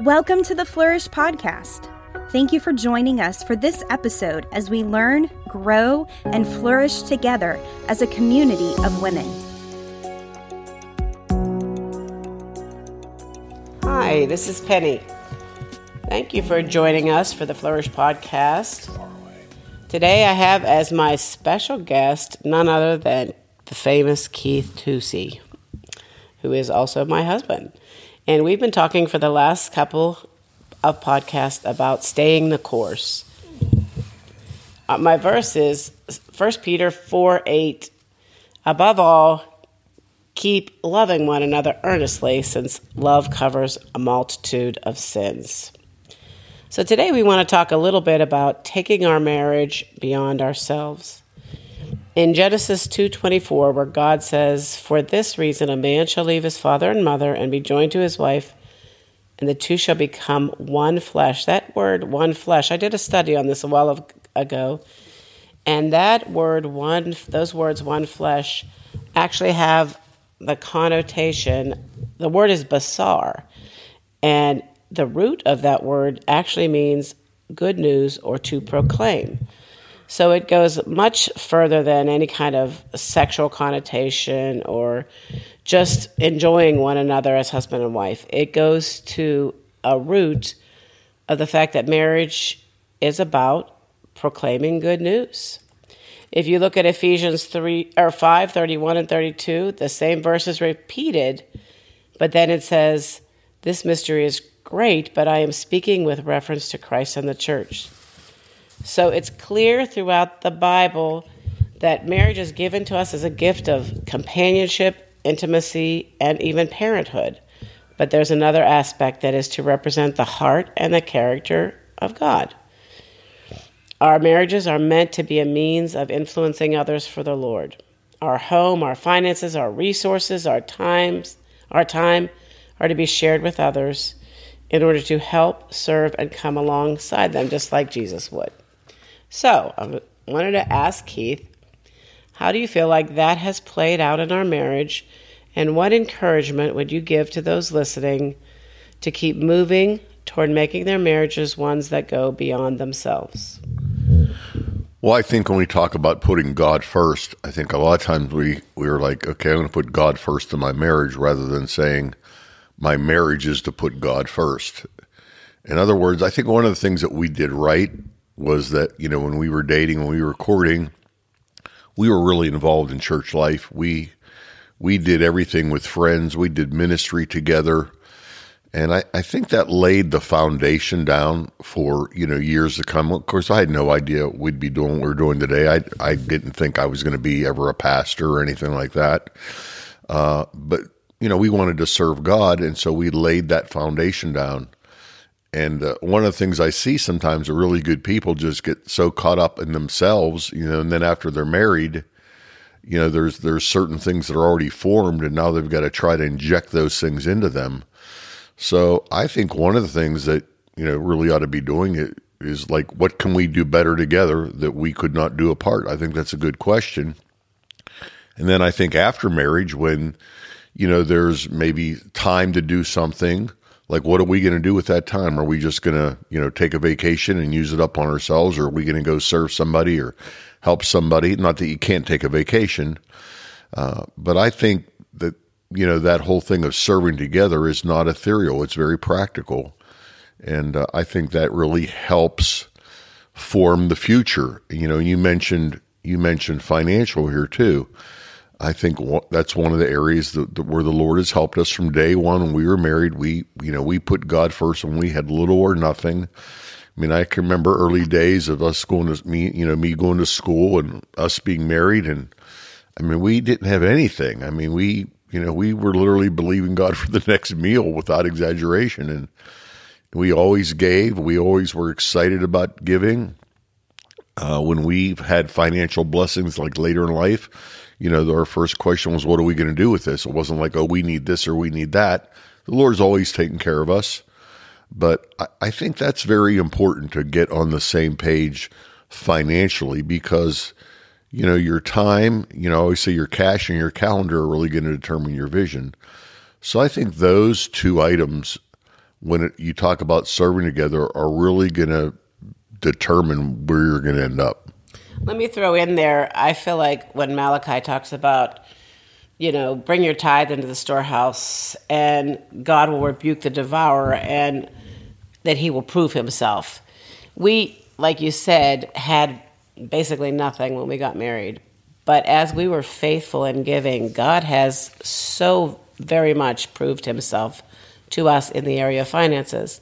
Welcome to the Flourish Podcast. Thank you for joining us for this episode as we learn, grow, and flourish together as a community of women. Hi, this is Penny. Thank you for joining us for the Flourish Podcast. Today I have as my special guest none other than the famous Keith Tusey, who is also my husband. And we've been talking for the last couple of podcasts about staying the course. Uh, my verse is 1 Peter 4 8. Above all, keep loving one another earnestly, since love covers a multitude of sins. So today we want to talk a little bit about taking our marriage beyond ourselves in Genesis 2:24 where God says, "For this reason a man shall leave his father and mother and be joined to his wife, and the two shall become one flesh." That word one flesh, I did a study on this a while ago, and that word one those words one flesh actually have the connotation the word is basar, and the root of that word actually means good news or to proclaim. So it goes much further than any kind of sexual connotation or just enjoying one another as husband and wife. It goes to a root of the fact that marriage is about proclaiming good news. If you look at Ephesians 3 or 5 31 and 32, the same verse is repeated, but then it says, This mystery is great, but I am speaking with reference to Christ and the church. So it's clear throughout the Bible that marriage is given to us as a gift of companionship, intimacy, and even parenthood. But there's another aspect that is to represent the heart and the character of God. Our marriages are meant to be a means of influencing others for the Lord. Our home, our finances, our resources, our times, our time are to be shared with others in order to help, serve, and come alongside them just like Jesus would. So I wanted to ask Keith, how do you feel like that has played out in our marriage? And what encouragement would you give to those listening to keep moving toward making their marriages ones that go beyond themselves? Well, I think when we talk about putting God first, I think a lot of times we, we're like, okay, I'm going to put God first in my marriage rather than saying my marriage is to put God first. In other words, I think one of the things that we did right was that you know when we were dating, when we were courting, we were really involved in church life. We we did everything with friends. We did ministry together. And I, I think that laid the foundation down for, you know, years to come. Of course, I had no idea we'd be doing what we're doing today. I, I didn't think I was going to be ever a pastor or anything like that. Uh, but, you know, we wanted to serve God. And so we laid that foundation down. And uh, one of the things I see sometimes are really good people just get so caught up in themselves, you know, and then after they're married, you know, there's there's certain things that are already formed, and now they've got to try to inject those things into them. So I think one of the things that you know really ought to be doing it is like, what can we do better together that we could not do apart? I think that's a good question. And then I think after marriage, when you know there's maybe time to do something like what are we going to do with that time? Are we just going to you know take a vacation and use it up on ourselves? Or are we going to go serve somebody or help somebody? Not that you can't take a vacation uh, but i think that you know that whole thing of serving together is not ethereal. It's very practical. And uh, i think that really helps form the future. You know you mentioned you mentioned financial here too I think that's one of the areas that, that, where the Lord has helped us from day one. When we were married, we you know we put God first when we had little or nothing. I mean, I can remember early days of us going to me, you know, me going to school and us being married, and I mean, we didn't have anything. I mean, we you know we were literally believing God for the next meal without exaggeration, and we always gave. We always were excited about giving. Uh, when we've had financial blessings like later in life you know, our first question was, what are we going to do with this? It wasn't like, oh, we need this or we need that. The Lord's always taking care of us. But I, I think that's very important to get on the same page financially because, you know, your time, you know, I always say your cash and your calendar are really going to determine your vision. So I think those two items when it, you talk about serving together are really going to determine where you're going to end up. Let me throw in there. I feel like when Malachi talks about, you know, bring your tithe into the storehouse, and God will rebuke the devourer, and that He will prove Himself. We, like you said, had basically nothing when we got married, but as we were faithful in giving, God has so very much proved Himself to us in the area of finances.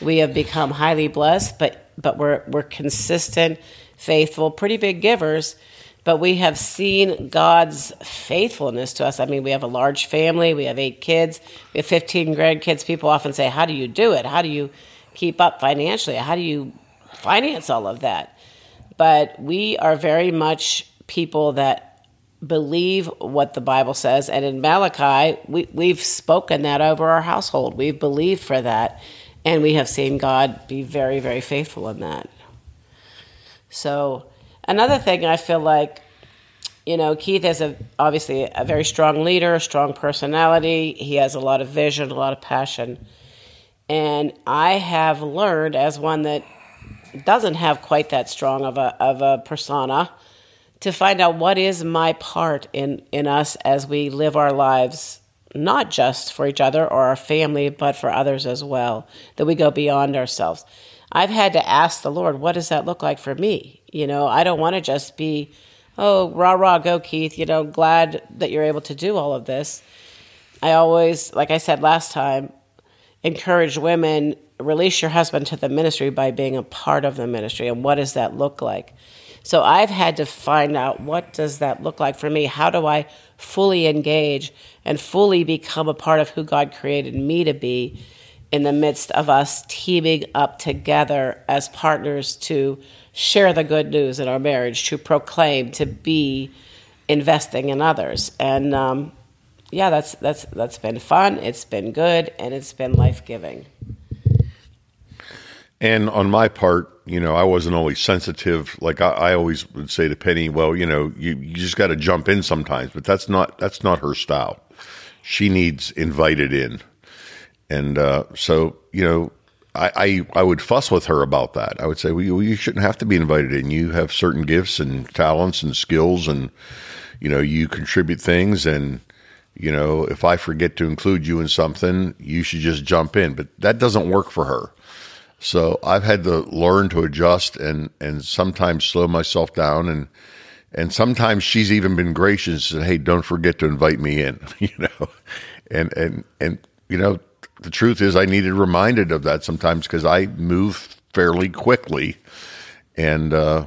We have become highly blessed, but but we're we're consistent, faithful, pretty big givers. But we have seen God's faithfulness to us. I mean, we have a large family. We have eight kids. We have 15 grandkids. People often say, How do you do it? How do you keep up financially? How do you finance all of that? But we are very much people that believe what the Bible says. And in Malachi, we, we've spoken that over our household. We've believed for that. And we have seen God be very, very faithful in that. So, another thing I feel like, you know, Keith is a, obviously a very strong leader, a strong personality. He has a lot of vision, a lot of passion. And I have learned, as one that doesn't have quite that strong of a, of a persona, to find out what is my part in, in us as we live our lives, not just for each other or our family, but for others as well, that we go beyond ourselves. I've had to ask the Lord, what does that look like for me? You know, I don't want to just be, oh, rah, rah, go, Keith, you know, glad that you're able to do all of this. I always, like I said last time, encourage women release your husband to the ministry by being a part of the ministry and what does that look like so I've had to find out what does that look like for me? How do I fully engage and fully become a part of who God created me to be in the midst of us teaming up together as partners to share the good news in our marriage, to proclaim, to be investing in others. And um, yeah, that's that's that's been fun. It's been good, and it's been life giving. And on my part, you know, I wasn't always sensitive. Like I, I always would say to Penny, well, you know, you, you just got to jump in sometimes, but that's not, that's not her style. She needs invited in. And, uh, so, you know, I, I, I, would fuss with her about that. I would say, well, you, you shouldn't have to be invited in. You have certain gifts and talents and skills and, you know, you contribute things and, you know, if I forget to include you in something, you should just jump in. But that doesn't work for her. So I've had to learn to adjust and and sometimes slow myself down and and sometimes she's even been gracious and said, "Hey, don't forget to invite me in," you know, and and and you know the truth is I needed reminded of that sometimes because I move fairly quickly, and uh,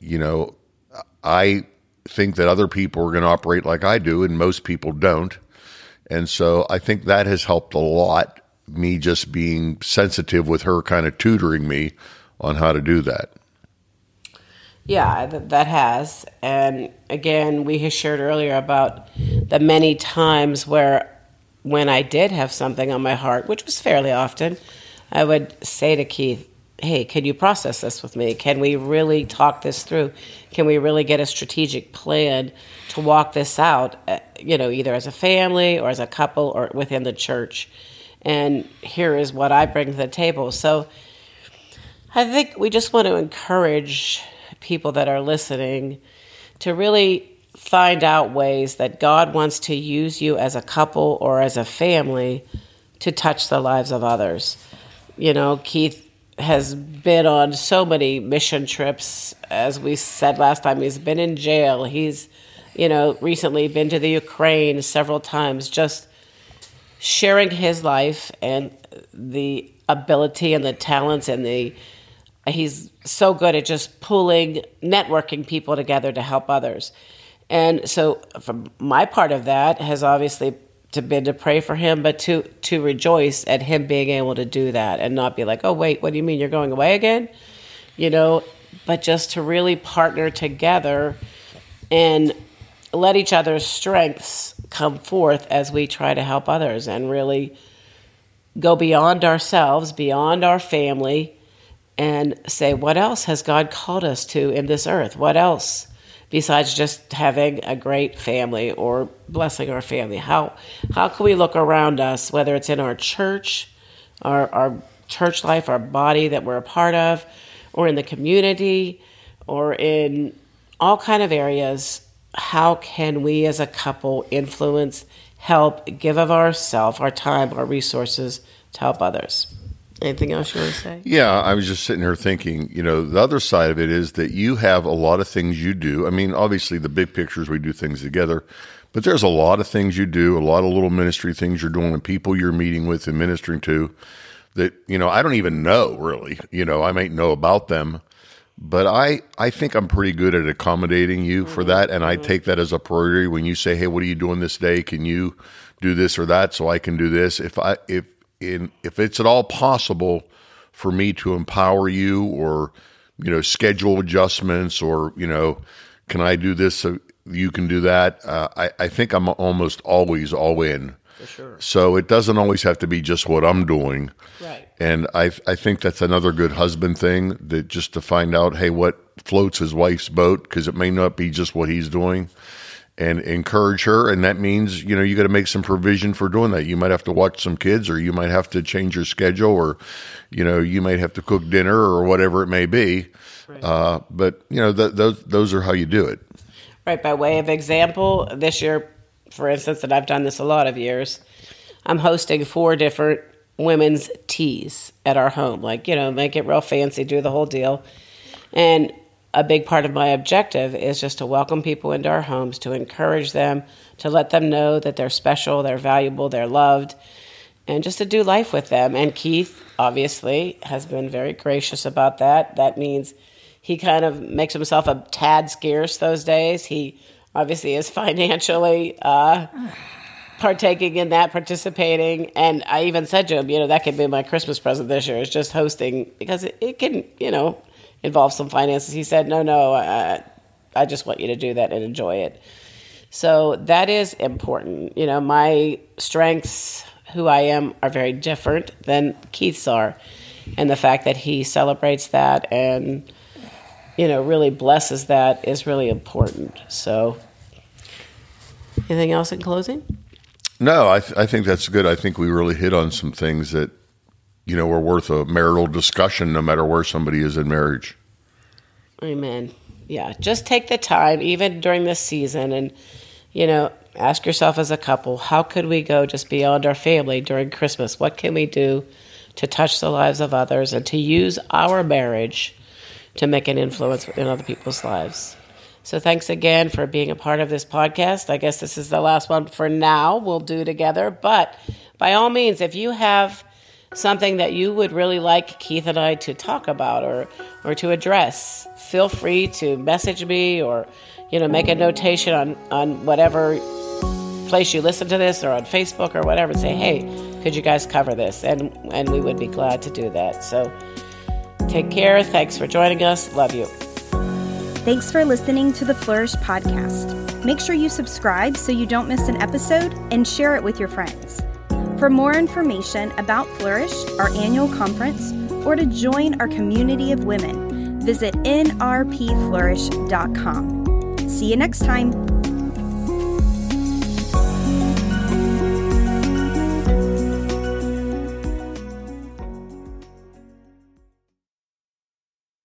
you know I think that other people are going to operate like I do, and most people don't, and so I think that has helped a lot me just being sensitive with her kind of tutoring me on how to do that. Yeah, that has. And again, we had shared earlier about the many times where when I did have something on my heart, which was fairly often, I would say to Keith, Hey, can you process this with me? Can we really talk this through? Can we really get a strategic plan to walk this out, uh, you know, either as a family or as a couple or within the church? and here is what I bring to the table. So I think we just want to encourage people that are listening to really find out ways that God wants to use you as a couple or as a family to touch the lives of others. You know, Keith has been on so many mission trips. As we said last time, he's been in jail. He's, you know, recently been to the Ukraine several times just sharing his life and the ability and the talents and the he's so good at just pulling networking people together to help others and so from my part of that has obviously to been to pray for him but to to rejoice at him being able to do that and not be like oh wait what do you mean you're going away again you know but just to really partner together and let each other's strengths come forth as we try to help others and really go beyond ourselves, beyond our family, and say, what else has God called us to in this earth? What else besides just having a great family or blessing our family? How, how can we look around us, whether it's in our church our, our church life, our body that we're a part of, or in the community, or in all kind of areas. How can we as a couple influence, help, give of ourself, our time, our resources to help others? Anything else you want to say? Yeah, I was just sitting here thinking, you know, the other side of it is that you have a lot of things you do. I mean, obviously, the big pictures, we do things together, but there's a lot of things you do, a lot of little ministry things you're doing, and people you're meeting with and ministering to that, you know, I don't even know really. You know, I might know about them, but I, I think I'm pretty good at accommodating you for mm-hmm. that. And I mm-hmm. take that as a priority when you say, Hey, what are you doing this day? Can you do this or that so I can do this? If I, if, in if it's at all possible for me to empower you or you know schedule adjustments or you know can I do this so you can do that? Uh, I, I think I'm almost always all in. For sure. so it doesn't always have to be just what I'm doing. Right. and I I think that's another good husband thing that just to find out hey what floats his wife's boat? Because it may not be just what he's doing and encourage her and that means you know you got to make some provision for doing that you might have to watch some kids or you might have to change your schedule or you know you might have to cook dinner or whatever it may be uh, but you know th- those those are how you do it Right. By way of example, this year, for instance, that I've done this a lot of years, I'm hosting four different women's teas at our home. Like, you know, make it real fancy, do the whole deal. And a big part of my objective is just to welcome people into our homes, to encourage them, to let them know that they're special, they're valuable, they're loved, and just to do life with them. And Keith, obviously, has been very gracious about that. That means he kind of makes himself a tad scarce those days. He obviously is financially uh, partaking in that, participating. And I even said to him, you know, that could be my Christmas present this year is just hosting because it, it can, you know, involve some finances. He said, no, no, uh, I just want you to do that and enjoy it. So that is important. You know, my strengths, who I am, are very different than Keith's are. And the fact that he celebrates that and, you know, really blesses that is really important. So, anything else in closing? no I, th- I think that's good i think we really hit on some things that you know are worth a marital discussion no matter where somebody is in marriage Amen. Yeah, just take the time, even during this season, and you know, ask yourself as a couple, how could we go just beyond our family during Christmas? What can we do to touch the lives of others and to use our marriage to make an influence in other people's lives? So, thanks again for being a part of this podcast. I guess this is the last one for now. We'll do together, but by all means, if you have something that you would really like Keith and I to talk about or or to address, feel free to message me or you know make a notation on on whatever place you listen to this or on Facebook or whatever and say, "Hey, could you guys cover this?" and and we would be glad to do that. So take care. Thanks for joining us. Love you. Thanks for listening to the Flourish podcast. Make sure you subscribe so you don't miss an episode and share it with your friends. For more information about Flourish, our annual conference, or to join our community of women, visit nrpflourish.com. See you next time.